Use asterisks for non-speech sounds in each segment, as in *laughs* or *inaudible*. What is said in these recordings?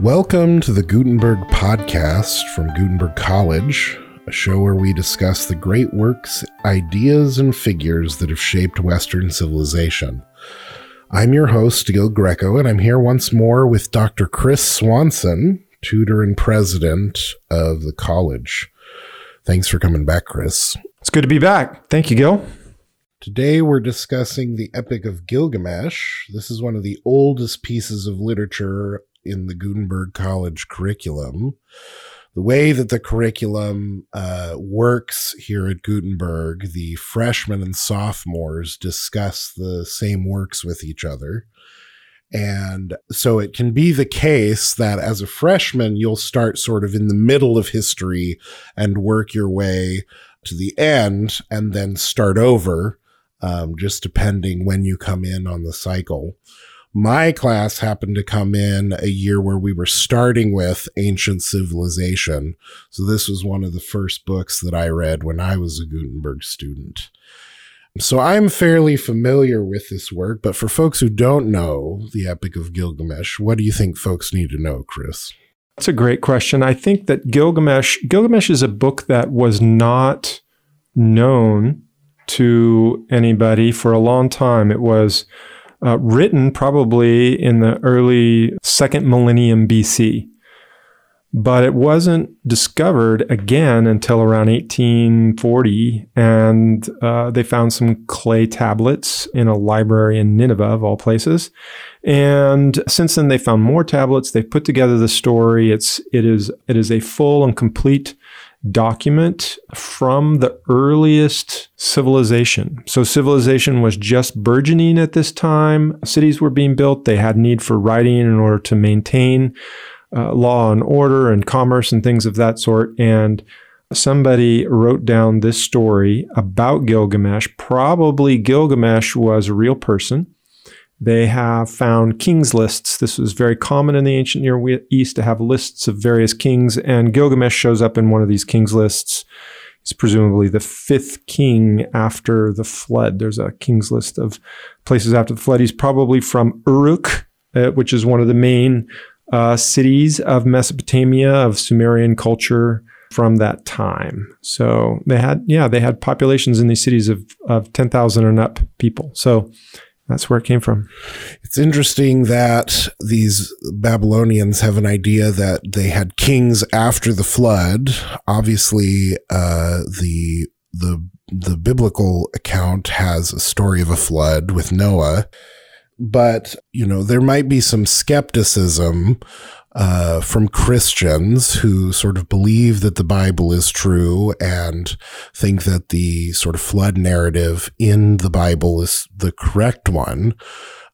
Welcome to the Gutenberg Podcast from Gutenberg College, a show where we discuss the great works, ideas, and figures that have shaped Western civilization. I'm your host, Gil Greco, and I'm here once more with Dr. Chris Swanson, tutor and president of the college. Thanks for coming back, Chris. It's good to be back. Thank you, Gil. Today we're discussing the Epic of Gilgamesh. This is one of the oldest pieces of literature in the Gutenberg College curriculum. The way that the curriculum uh, works here at Gutenberg, the freshmen and sophomores discuss the same works with each other. And so it can be the case that as a freshman, you'll start sort of in the middle of history and work your way to the end and then start over, um, just depending when you come in on the cycle. My class happened to come in a year where we were starting with ancient civilization. So this was one of the first books that I read when I was a Gutenberg student. So I'm fairly familiar with this work, but for folks who don't know the Epic of Gilgamesh, what do you think folks need to know, Chris? That's a great question. I think that Gilgamesh Gilgamesh is a book that was not known to anybody for a long time. It was uh, written probably in the early second millennium BC. But it wasn't discovered again until around 1840. And uh, they found some clay tablets in a library in Nineveh, of all places. And since then, they found more tablets. They put together the story. It's, it, is, it is a full and complete document from the earliest civilization. So civilization was just burgeoning at this time. Cities were being built. They had need for writing in order to maintain uh, law and order and commerce and things of that sort. And somebody wrote down this story about Gilgamesh. Probably Gilgamesh was a real person. They have found kings lists. This was very common in the ancient Near East to have lists of various kings, and Gilgamesh shows up in one of these kings lists. He's presumably the fifth king after the flood. There's a king's list of places after the flood. He's probably from Uruk, uh, which is one of the main uh, cities of Mesopotamia, of Sumerian culture from that time. So they had, yeah, they had populations in these cities of, of 10,000 and up people. So that's where it came from. It's interesting that these Babylonians have an idea that they had kings after the flood. Obviously, uh, the the the biblical account has a story of a flood with Noah, but you know there might be some skepticism uh, from Christians who sort of believe that the Bible is true and think that the sort of flood narrative in the Bible is the correct one.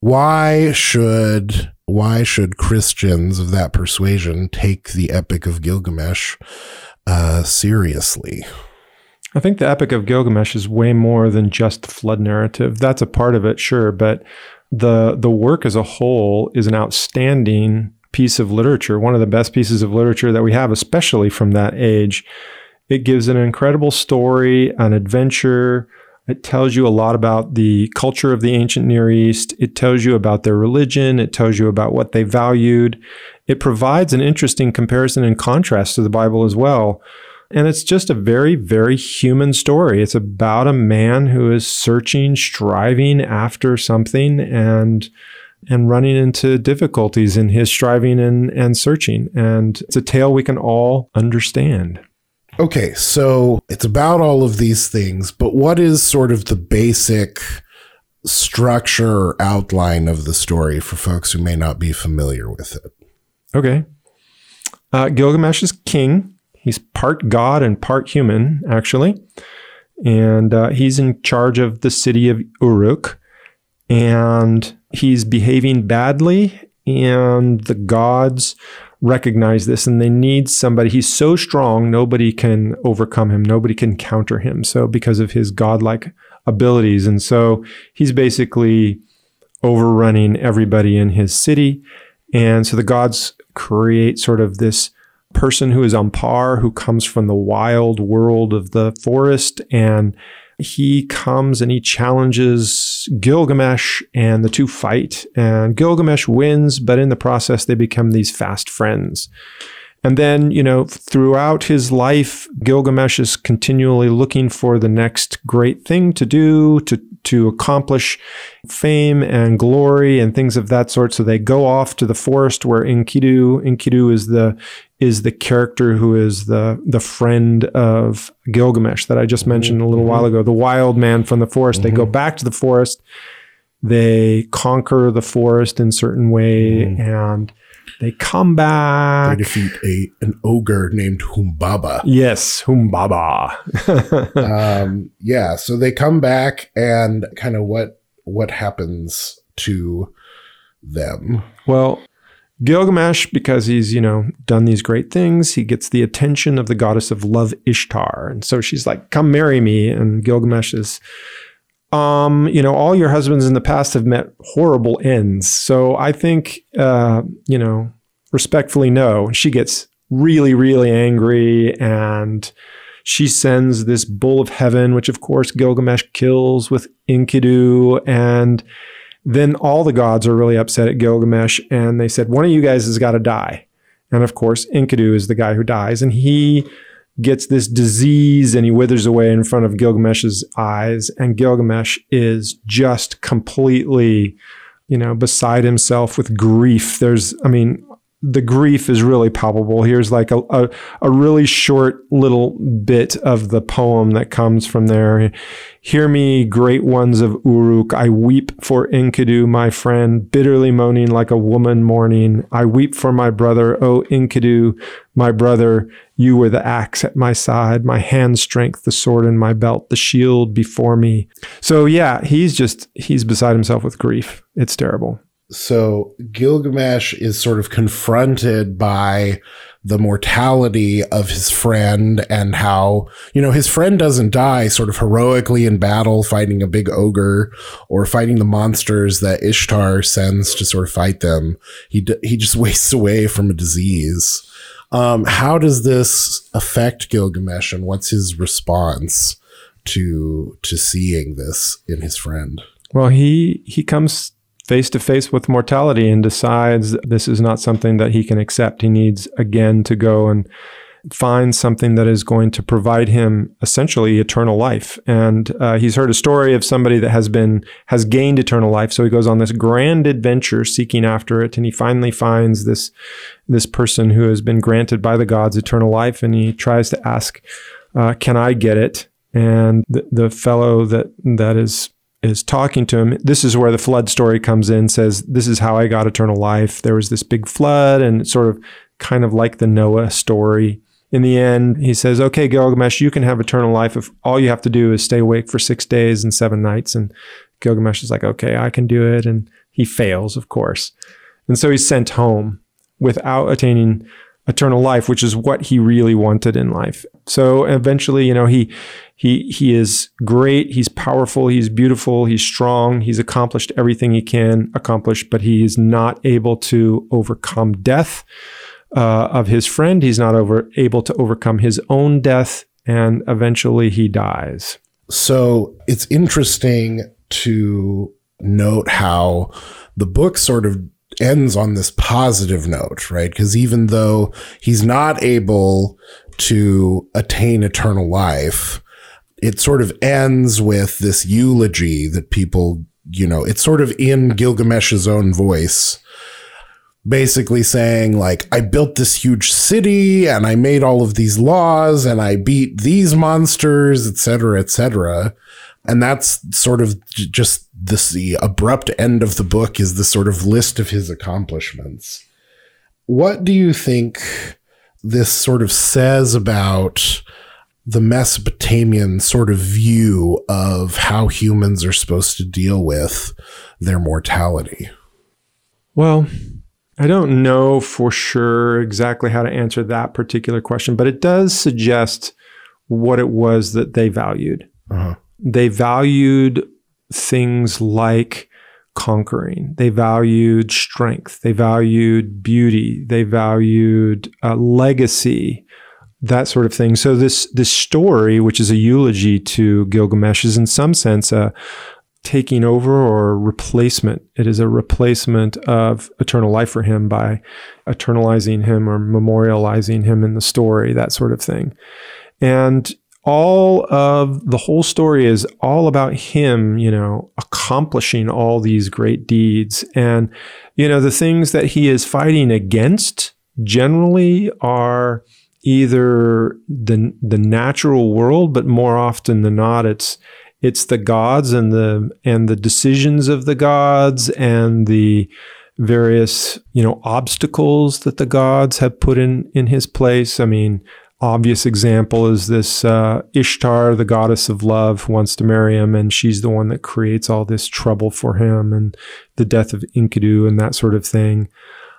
Why should why should Christians of that persuasion take the Epic of Gilgamesh uh, seriously? I think the Epic of Gilgamesh is way more than just the flood narrative. That's a part of it, sure, but the the work as a whole is an outstanding piece of literature, one of the best pieces of literature that we have, especially from that age. It gives an incredible story, an adventure. It tells you a lot about the culture of the ancient Near East. It tells you about their religion. It tells you about what they valued. It provides an interesting comparison and contrast to the Bible as well. And it's just a very, very human story. It's about a man who is searching, striving after something, and and running into difficulties in his striving and, and searching. And it's a tale we can all understand. Okay, so it's about all of these things, but what is sort of the basic structure or outline of the story for folks who may not be familiar with it? Okay. Uh, Gilgamesh is king. He's part god and part human, actually. And uh, he's in charge of the city of Uruk. And he's behaving badly and the gods recognize this and they need somebody. He's so strong nobody can overcome him. Nobody can counter him. So because of his godlike abilities. And so he's basically overrunning everybody in his city. And so the gods create sort of this person who is on par who comes from the wild world of the forest and he comes and he challenges Gilgamesh, and the two fight. And Gilgamesh wins, but in the process, they become these fast friends. And then, you know, throughout his life, Gilgamesh is continually looking for the next great thing to do, to, to accomplish fame and glory and things of that sort. So they go off to the forest where Enkidu, Enkidu is the, is the character who is the, the friend of Gilgamesh that I just mm-hmm. mentioned a little while mm-hmm. ago, the wild man from the forest. They go mm-hmm. back to the forest. They conquer the forest in certain way and they come back. They defeat a an ogre named Humbaba. Yes, Humbaba. *laughs* um, yeah, so they come back and kind of what what happens to them. well, Gilgamesh, because he's, you know, done these great things, he gets the attention of the goddess of love, Ishtar. And so she's like, come marry me. And Gilgamesh is, um, you know, all your husbands in the past have met horrible ends. So I think, uh, you know, respectfully, no. She gets really, really angry and she sends this bull of heaven, which of course Gilgamesh kills with Enkidu. And then all the gods are really upset at Gilgamesh and they said, one of you guys has got to die. And of course, Enkidu is the guy who dies. And he gets this disease and he withers away in front of Gilgamesh's eyes. And Gilgamesh is just completely, you know, beside himself with grief. There's, I mean, the grief is really palpable. Here's like a, a, a really short little bit of the poem that comes from there. Hear me, great ones of Uruk. I weep for Enkidu, my friend, bitterly moaning like a woman mourning. I weep for my brother, O Enkidu, my brother. You were the axe at my side, my hand strength, the sword in my belt, the shield before me. So yeah, he's just he's beside himself with grief. It's terrible. So Gilgamesh is sort of confronted by the mortality of his friend and how, you know, his friend doesn't die sort of heroically in battle fighting a big ogre or fighting the monsters that Ishtar sends to sort of fight them. He, d- he just *laughs* wastes away from a disease. Um, how does this affect Gilgamesh and what's his response to, to seeing this in his friend? Well, he he comes face to face with mortality and decides this is not something that he can accept. He needs again to go and find something that is going to provide him essentially eternal life. And uh, he's heard a story of somebody that has been has gained eternal life. So he goes on this grand adventure seeking after it, and he finally finds this this person who has been granted by the gods eternal life, and he tries to ask, uh, "Can I get it?" And the, the fellow that that is is talking to him. This is where the flood story comes in, says, This is how I got eternal life. There was this big flood, and it's sort of kind of like the Noah story. In the end, he says, Okay, Gilgamesh, you can have eternal life if all you have to do is stay awake for six days and seven nights. And Gilgamesh is like, Okay, I can do it. And he fails, of course. And so he's sent home without attaining eternal life, which is what he really wanted in life. So eventually, you know, he he he is great, he's powerful, he's beautiful, he's strong, he's accomplished everything he can accomplish, but he is not able to overcome death uh, of his friend. He's not over able to overcome his own death, and eventually he dies. So it's interesting to note how the book sort of ends on this positive note, right? Because even though he's not able to attain eternal life, it sort of ends with this eulogy that people, you know, it's sort of in Gilgamesh's own voice basically saying like I built this huge city and I made all of these laws and I beat these monsters, etc., etc. And that's sort of j- just this the abrupt end of the book is the sort of list of his accomplishments. What do you think this sort of says about the Mesopotamian sort of view of how humans are supposed to deal with their mortality? Well, I don't know for sure exactly how to answer that particular question, but it does suggest what it was that they valued. Uh-huh. They valued things like conquering, they valued strength, they valued beauty, they valued uh, legacy. that sort of thing. So this this story, which is a eulogy to Gilgamesh, is in some sense a taking over or replacement. It is a replacement of eternal life for him by eternalizing him or memorializing him in the story, that sort of thing. And all of the whole story is all about him, you know, accomplishing all these great deeds. And, you know, the things that he is fighting against generally are either the the natural world, but more often than not, it's it's the gods and the and the decisions of the gods and the various you know obstacles that the gods have put in in his place. I mean, obvious example is this uh, Ishtar, the goddess of love, wants to marry him, and she's the one that creates all this trouble for him and the death of Enkidu and that sort of thing.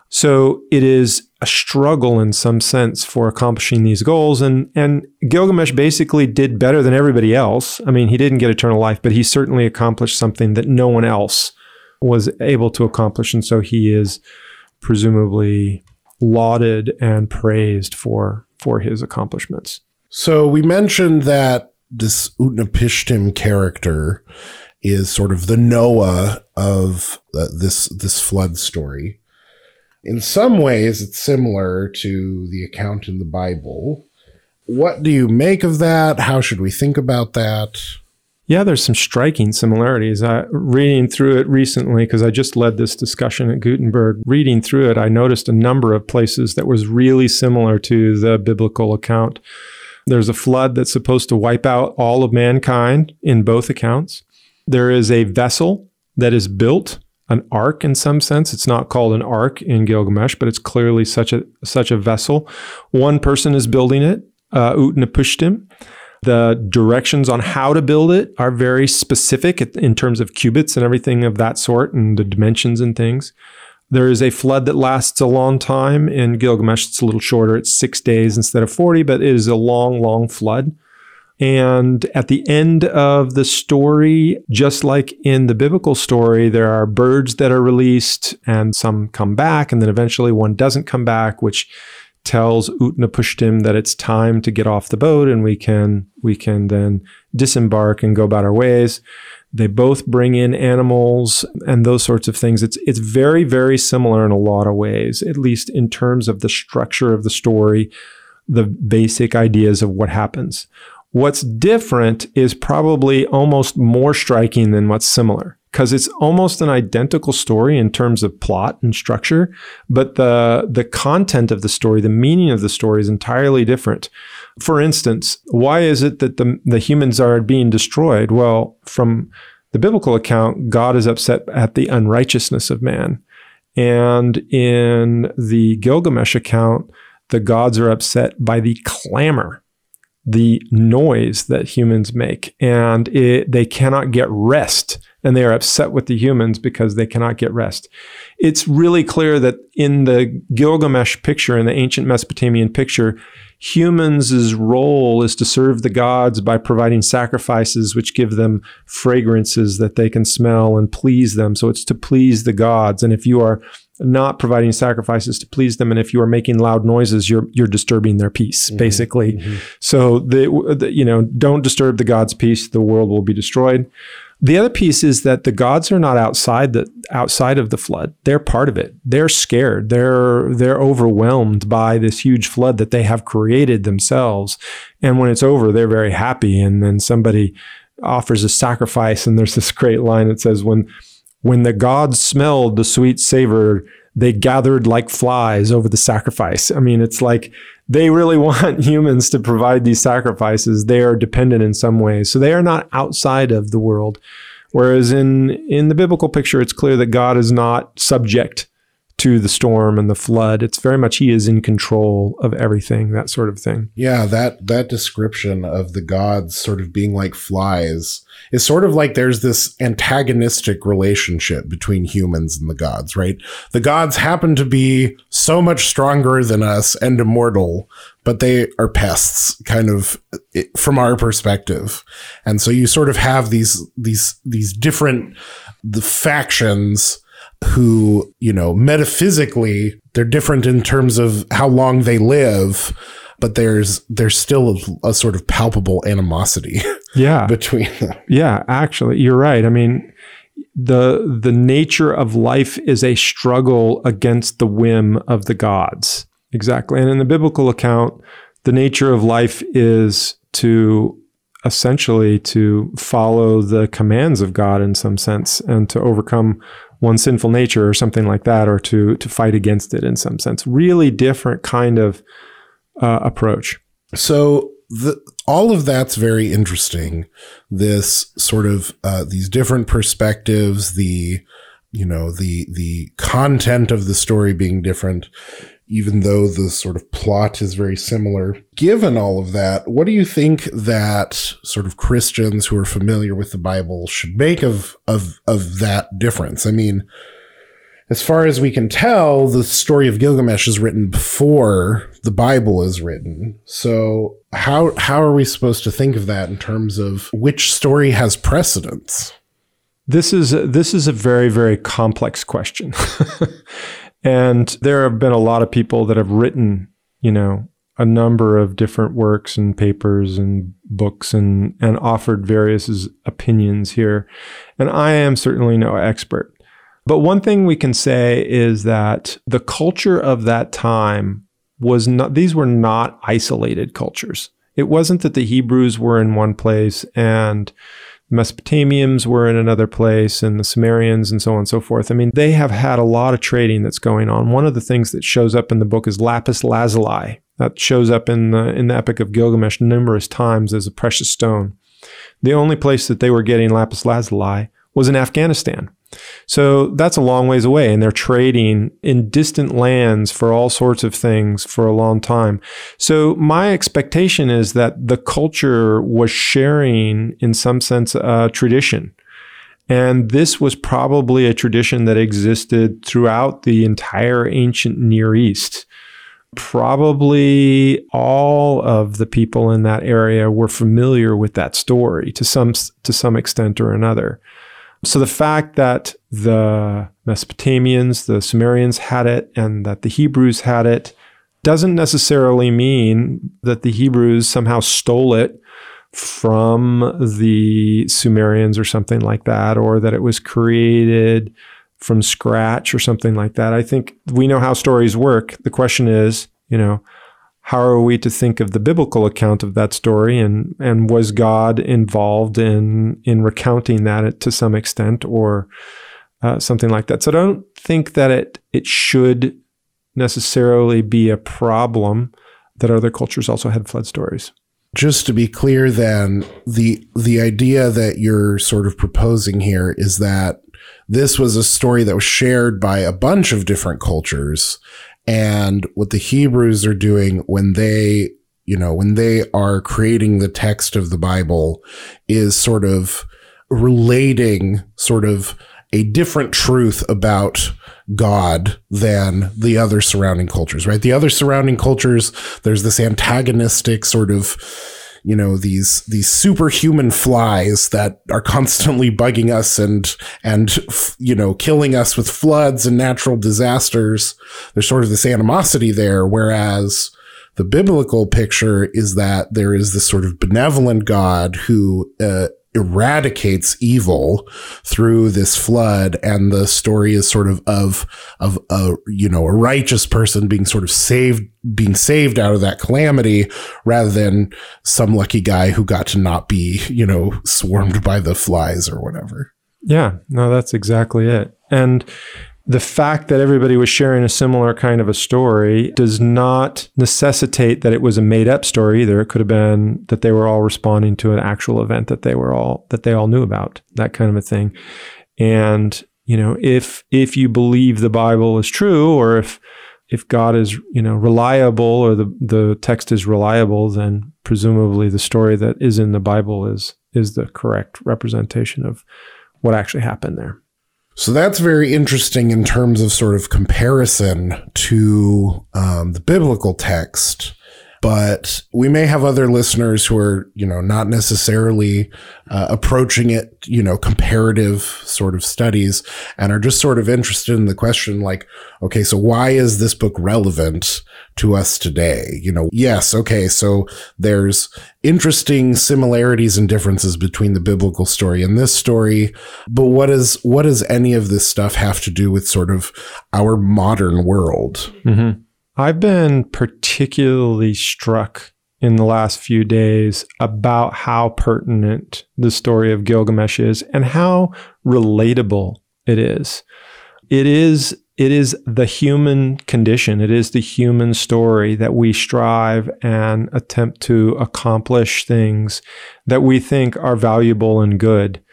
So it is a struggle in some sense for accomplishing these goals. And, and Gilgamesh basically did better than everybody else. I mean, he didn't get eternal life, but he certainly accomplished something that no one else was able to accomplish. And so he is presumably lauded and praised for, for his accomplishments. So we mentioned that this Utnapishtim character is sort of the Noah of uh, this this flood story. In some ways, it's similar to the account in the Bible. What do you make of that? How should we think about that? Yeah, there's some striking similarities. I, reading through it recently, because I just led this discussion at Gutenberg, reading through it, I noticed a number of places that was really similar to the biblical account. There's a flood that's supposed to wipe out all of mankind in both accounts. There is a vessel that is built an ark in some sense. It's not called an ark in Gilgamesh, but it's clearly such a such a vessel. One person is building it, uh, Utnapishtim. The directions on how to build it are very specific in terms of cubits and everything of that sort, and the dimensions and things. There is a flood that lasts a long time. In Gilgamesh, it's a little shorter. It's six days instead of 40, but it is a long, long flood. And at the end of the story, just like in the biblical story, there are birds that are released and some come back. And then eventually one doesn't come back, which tells Utnapishtim that it's time to get off the boat and we can, we can then disembark and go about our ways. They both bring in animals and those sorts of things. It's, it's very, very similar in a lot of ways, at least in terms of the structure of the story, the basic ideas of what happens. What's different is probably almost more striking than what's similar because it's almost an identical story in terms of plot and structure, but the the content of the story, the meaning of the story is entirely different. For instance, why is it that the the humans are being destroyed? Well, from the biblical account, God is upset at the unrighteousness of man. And in the Gilgamesh account, the gods are upset by the clamor the noise that humans make and it, they cannot get rest and they are upset with the humans because they cannot get rest. It's really clear that in the Gilgamesh picture, in the ancient Mesopotamian picture, humans' role is to serve the gods by providing sacrifices which give them fragrances that they can smell and please them. So it's to please the gods. And if you are not providing sacrifices to please them and if you are making loud noises you're you're disturbing their peace mm-hmm. basically. Mm-hmm. so the, the, you know don't disturb the god's peace the world will be destroyed. The other piece is that the gods are not outside the outside of the flood. They're part of it. They're scared. They're they're overwhelmed by this huge flood that they have created themselves. And when it's over they're very happy. And then somebody offers a sacrifice and there's this great line that says when when the gods smelled the sweet savor, they gathered like flies over the sacrifice. I mean, it's like they really *laughs* want humans to provide these sacrifices. They are dependent in some ways. So they are not outside of the world. Whereas in, in the biblical picture, it's clear that God is not subject to the storm and the flood. It's very much he is in control of everything, that sort of thing. Yeah, that that description of the gods sort of being like flies is sort of like there's this antagonistic relationship between humans and the gods, right? The gods happen to be so much stronger than us and immortal, but they are pests kind of from our perspective. And so you sort of have these these these different the factions who, you know, metaphysically, they're different in terms of how long they live. but there's there's still a, a sort of palpable animosity *laughs* Yeah. between them. Yeah, actually, you're right. I mean, the the nature of life is a struggle against the whim of the gods. Exactly. And in the biblical account, the nature of life is to essentially to follow the commands of God in some sense and to overcome one's sinful nature or something like that or to to fight against it in some sense. Really different kind of uh, approach. So the, all of that's very interesting. This sort of uh, these different perspectives, the you know the the content of the story being different, even though the sort of plot is very similar. Given all of that, what do you think that sort of Christians who are familiar with the Bible should make of of of that difference? I mean, as far as we can tell, the story of Gilgamesh is written before the Bible is written. So how how are we supposed to think of that in terms of which story has precedence? This is this is a very very complex question, *laughs* and there have been a lot of people that have written, you know, a number of different works and papers and books and and offered various opinions here, and I am certainly no expert. But one thing we can say is that the culture of that time was not, these were not isolated cultures. It wasn't that the Hebrews were in one place and Mesopotamians were in another place and the Sumerians and so on and so forth. I mean, they have had a lot of trading that's going on. One of the things that shows up in the book is lapis lazuli. That shows up in the in the Epic of Gilgamesh numerous times as a precious stone. The only place that they were getting lapis lazuli was in Afghanistan. So that's a long ways away, and they're trading in distant lands for all sorts of things for a long time. So my expectation is that the culture was sharing, in some sense, a tradition. And this was probably a tradition that existed throughout the entire ancient Near East. Probably all of the people in that area were familiar with that story to some to some extent or another. So the fact that the Mesopotamians, the Sumerians had it, and that the Hebrews had it doesn't necessarily mean that the Hebrews somehow stole it from the Sumerians or something like that, or that it was created from scratch or something like that. I think we know how stories work. The question is, you know, how are we to think of the biblical account of that story and and was God involved in in recounting that to some extent or uh, something like that? So I don't think that it it should necessarily be a problem that other cultures also had flood stories. Just to be clear, then the the idea that you're sort of proposing here is that this was a story that was shared by a bunch of different cultures and what the Hebrews are doing when they, you know, when they are creating the text of the Bible is sort of relating sort of a different truth about God than the other surrounding cultures, right? The other surrounding cultures, there's this antagonistic sort of you know these these superhuman flies that are constantly bugging us and and you know killing us with floods and natural disasters. There's sort of this animosity there whereas the biblical picture is that there is this sort of benevolent god who uh, eradicates evil through this flood and the story is sort of of of a you know a righteous person being sort of saved being saved out of that calamity rather than some lucky guy who got to not be you know swarmed by the flies or whatever. Yeah no that's exactly it. And the fact that everybody was sharing a similar kind of a story does not necessitate that it was a made up story either. It could have been that they were all responding to an actual event that they were all that they all knew about, that kind of a thing. And, you know, if if you believe the Bible is true or if if God is, you know, reliable or the, the text is reliable, then presumably the story that is in the Bible is is the correct representation of what actually happened there. So that's very interesting in terms of sort of comparison to um, the biblical text. But we may have other listeners who are, you know, not necessarily uh, approaching it, you know, comparative sort of studies and are just sort of interested in the question like, okay, so why is this book relevant to us today? You know, yes, okay, so there's interesting similarities and differences between the biblical story and this story, but what is what does any of this stuff have to do with sort of our modern world? Mm-hmm. I've been particularly struck in the last few days about how pertinent the story of Gilgamesh is and how relatable it is. It is it is the human condition. It is the human story that we strive and attempt to accomplish things that we think are valuable and good.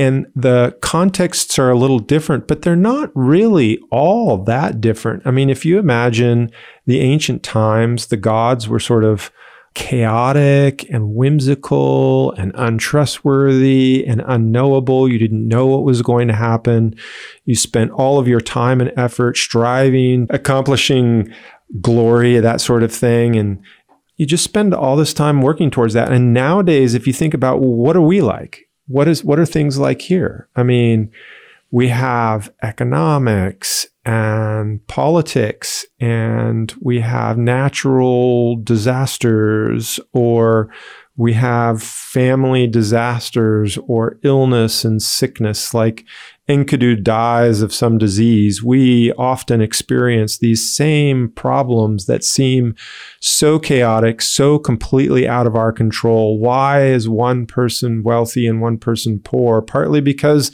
And the contexts are a little different, but they're not really all that different. I mean, if you imagine the ancient times, the gods were sort of chaotic and whimsical and untrustworthy and unknowable. You didn't know what was going to happen. You spent all of your time and effort striving, accomplishing glory, that sort of thing. And you just spend all this time working towards that. And nowadays, if you think about well, what are we like? What is what are things like here? I mean, we have economics and politics and we have natural disasters or we have family disasters or illness and sickness like Enkidu dies of some disease, we often experience these same problems that seem so chaotic, so completely out of our control. Why is one person wealthy and one person poor? Partly because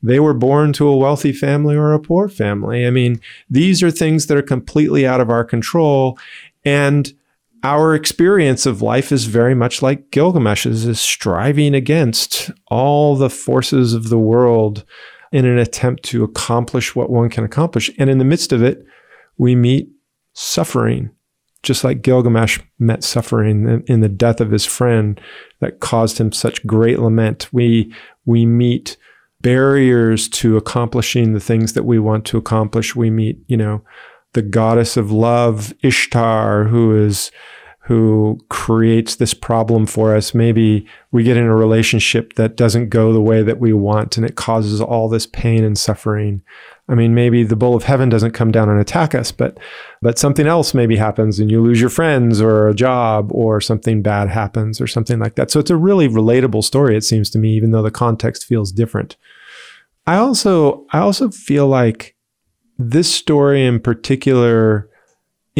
they were born to a wealthy family or a poor family. I mean, these are things that are completely out of our control. And our experience of life is very much like Gilgamesh's, is striving against all the forces of the world in an attempt to accomplish what one can accomplish. And in the midst of it, we meet suffering, just like Gilgamesh met suffering in the death of his friend that caused him such great lament. We, we meet barriers to accomplishing the things that we want to accomplish. We meet, you know, the goddess of love, Ishtar, who is who creates this problem for us. Maybe we get in a relationship that doesn't go the way that we want and it causes all this pain and suffering. I mean, maybe the bull of heaven doesn't come down and attack us, but but something else maybe happens and you lose your friends or a job or something bad happens or something like that. So it's a really relatable story it seems to me even though the context feels different. I also I also feel like this story in particular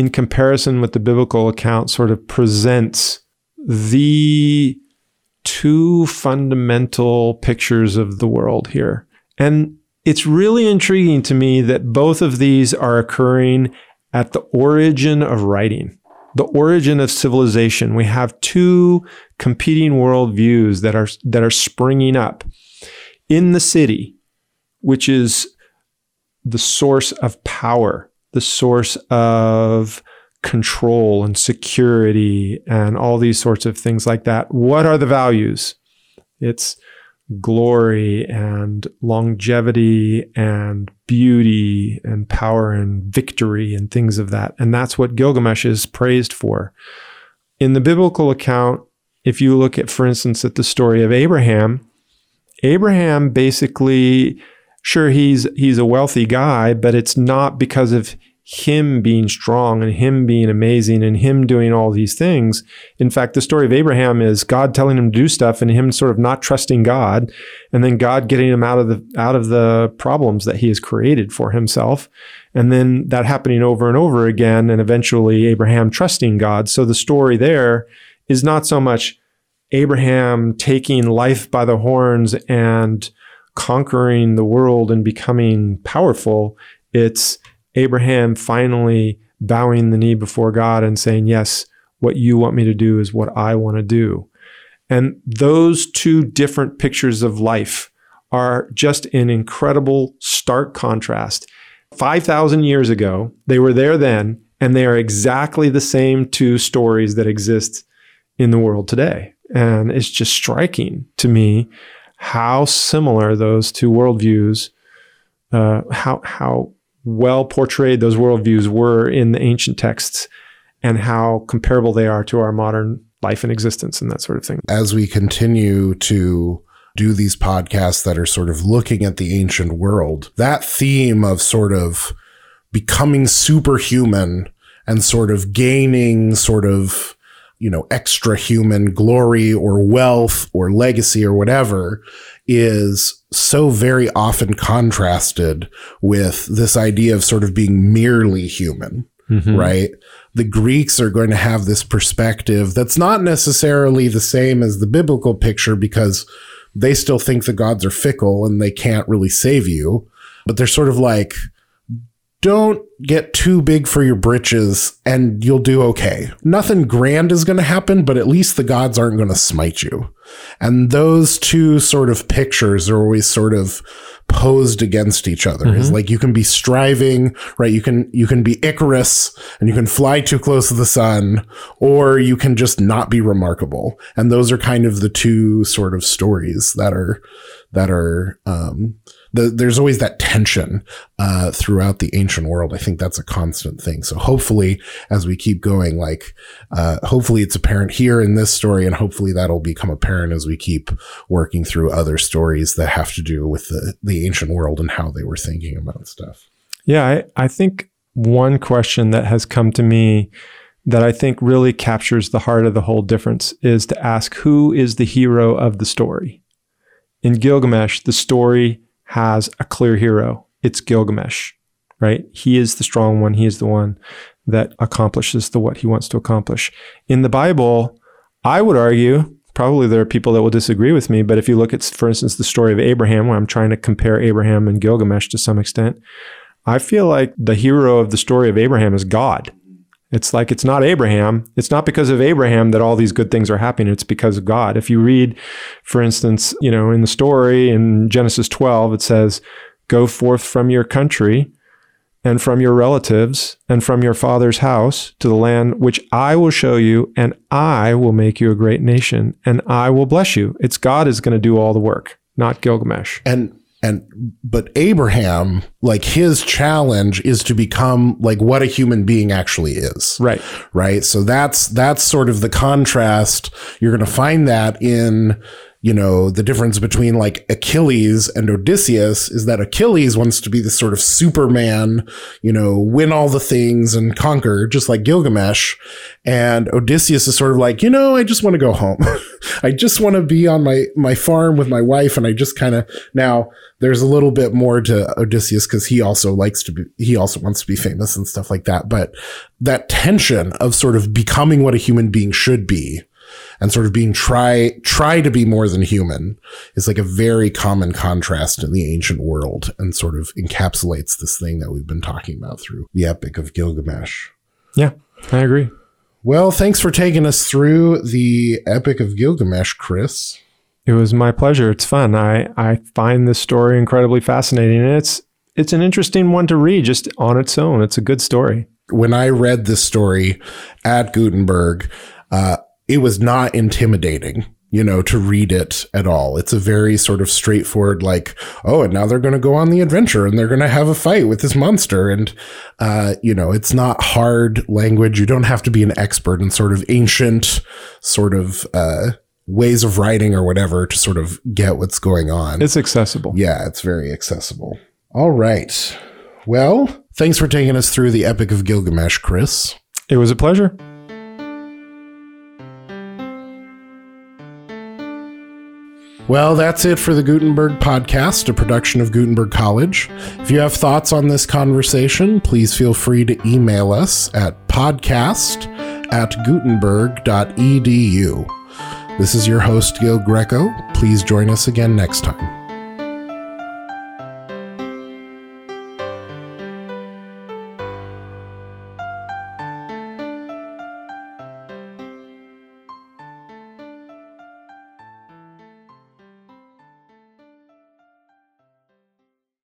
in comparison with the biblical account sort of presents the two fundamental pictures of the world here. And it's really intriguing to me that both of these are occurring at the origin of writing, the origin of civilization. We have two competing worldviews that are that are springing up in the city which is the source of power, the source of control and security and all these sorts of things like that. What are the values? It's glory and longevity and beauty and power and victory and things of that. And that's what Gilgamesh is praised for. In the biblical account, if you look at, for instance, at the story of Abraham, Abraham basically sure he's he's a wealthy guy, but it's not because of him being strong and him being amazing and him doing all these things. In fact, the story of Abraham is God telling him to do stuff and him sort of not trusting God and then God getting him out of the out of the problems that he has created for himself. And then that happening over and over again and eventually Abraham trusting God. So the story there is not so much Abraham taking life by the horns and conquering the world and becoming powerful. It's Abraham finally bowing the knee before God and saying, Yes, what you want me to do is what I want to do. And those two different pictures of life are just in incredible, stark contrast. 5,000 years ago, they were there then, and they are exactly the same two stories that exist in the world today. And it's just striking to me how similar those two worldviews, uh, how how well portrayed those worldviews were in the ancient texts, and how comparable they are to our modern life and existence and that sort of thing. As we continue to do these podcasts that are sort of looking at the ancient world, that theme of sort of becoming superhuman and sort of gaining sort of you know, extra human glory or wealth or legacy or whatever is so very often contrasted with this idea of sort of being merely human, mm-hmm. right? The Greeks are going to have this perspective that's not necessarily the same as the biblical picture because they still think the gods are fickle and they can't really save you. But they're sort of like, don't get too big for your britches and you'll do okay. Nothing grand is going to happen, but at least the gods aren't going to smite you. And those two sort of pictures are always sort of posed against each other. Mm-hmm. Is like you can be striving, right? You can you can be Icarus and you can fly too close to the sun, or you can just not be remarkable. And those are kind of the two sort of stories that are that are um the, there's always that tension uh, throughout the ancient world. I think that's a constant thing. So hopefully, as we keep going, like uh, hopefully it's apparent here in this story, and hopefully that'll become apparent as we keep working through other stories that have to do with the the ancient world and how they were thinking about stuff. Yeah, I, I think one question that has come to me that I think really captures the heart of the whole difference is to ask who is the hero of the story. In Gilgamesh, the story has a clear hero. It's Gilgamesh, right? He is the strong one. He is the one that accomplishes the what he wants to accomplish. In the Bible, I would argue, probably there are people that will disagree with me, but if you look at, for instance, the story of Abraham, where I'm trying to compare Abraham and Gilgamesh to some extent, I feel like the hero of the story of Abraham is God. It's like it's not Abraham. It's not because of Abraham that all these good things are happening. It's because of God. If you read, for instance, you know, in the story in Genesis 12, it says, Go forth from your country and from your relatives and from your father's house to the land which I will show you, and I will make you a great nation, and I will bless you. It's God is going to do all the work, not Gilgamesh. And and but Abraham, like his challenge is to become like what a human being actually is. Right. Right. So that's that's sort of the contrast. You're going to find that in you know, the difference between like Achilles and Odysseus is that Achilles wants to be this sort of Superman, you know, win all the things and conquer, just like Gilgamesh. And Odysseus is sort of like, you know, I just want to go home. *laughs* I just want to be on my, my farm with my wife. And I just kind of now there's a little bit more to Odysseus because he also likes to be, he also wants to be famous and stuff like that. But that tension of sort of becoming what a human being should be and sort of being try try to be more than human is like a very common contrast in the ancient world and sort of encapsulates this thing that we've been talking about through the epic of Gilgamesh. Yeah, I agree. Well, thanks for taking us through the epic of Gilgamesh, Chris. It was my pleasure. It's fun. I, I find this story incredibly fascinating and it's it's an interesting one to read just on its own. It's a good story. When I read this story at Gutenberg, uh, it was not intimidating you know, to read it at all. It's a very sort of straightforward, like, oh, and now they're going to go on the adventure and they're going to have a fight with this monster. And, uh, you know, it's not hard language. You don't have to be an expert in sort of ancient sort of, uh, ways of writing or whatever to sort of get what's going on. It's accessible. Yeah, it's very accessible. All right. Well, thanks for taking us through the Epic of Gilgamesh, Chris. It was a pleasure. Well, that's it for the Gutenberg podcast, a production of Gutenberg College. If you have thoughts on this conversation, please feel free to email us at podcast at gutenberg.edu. This is your host, Gil Greco. Please join us again next time.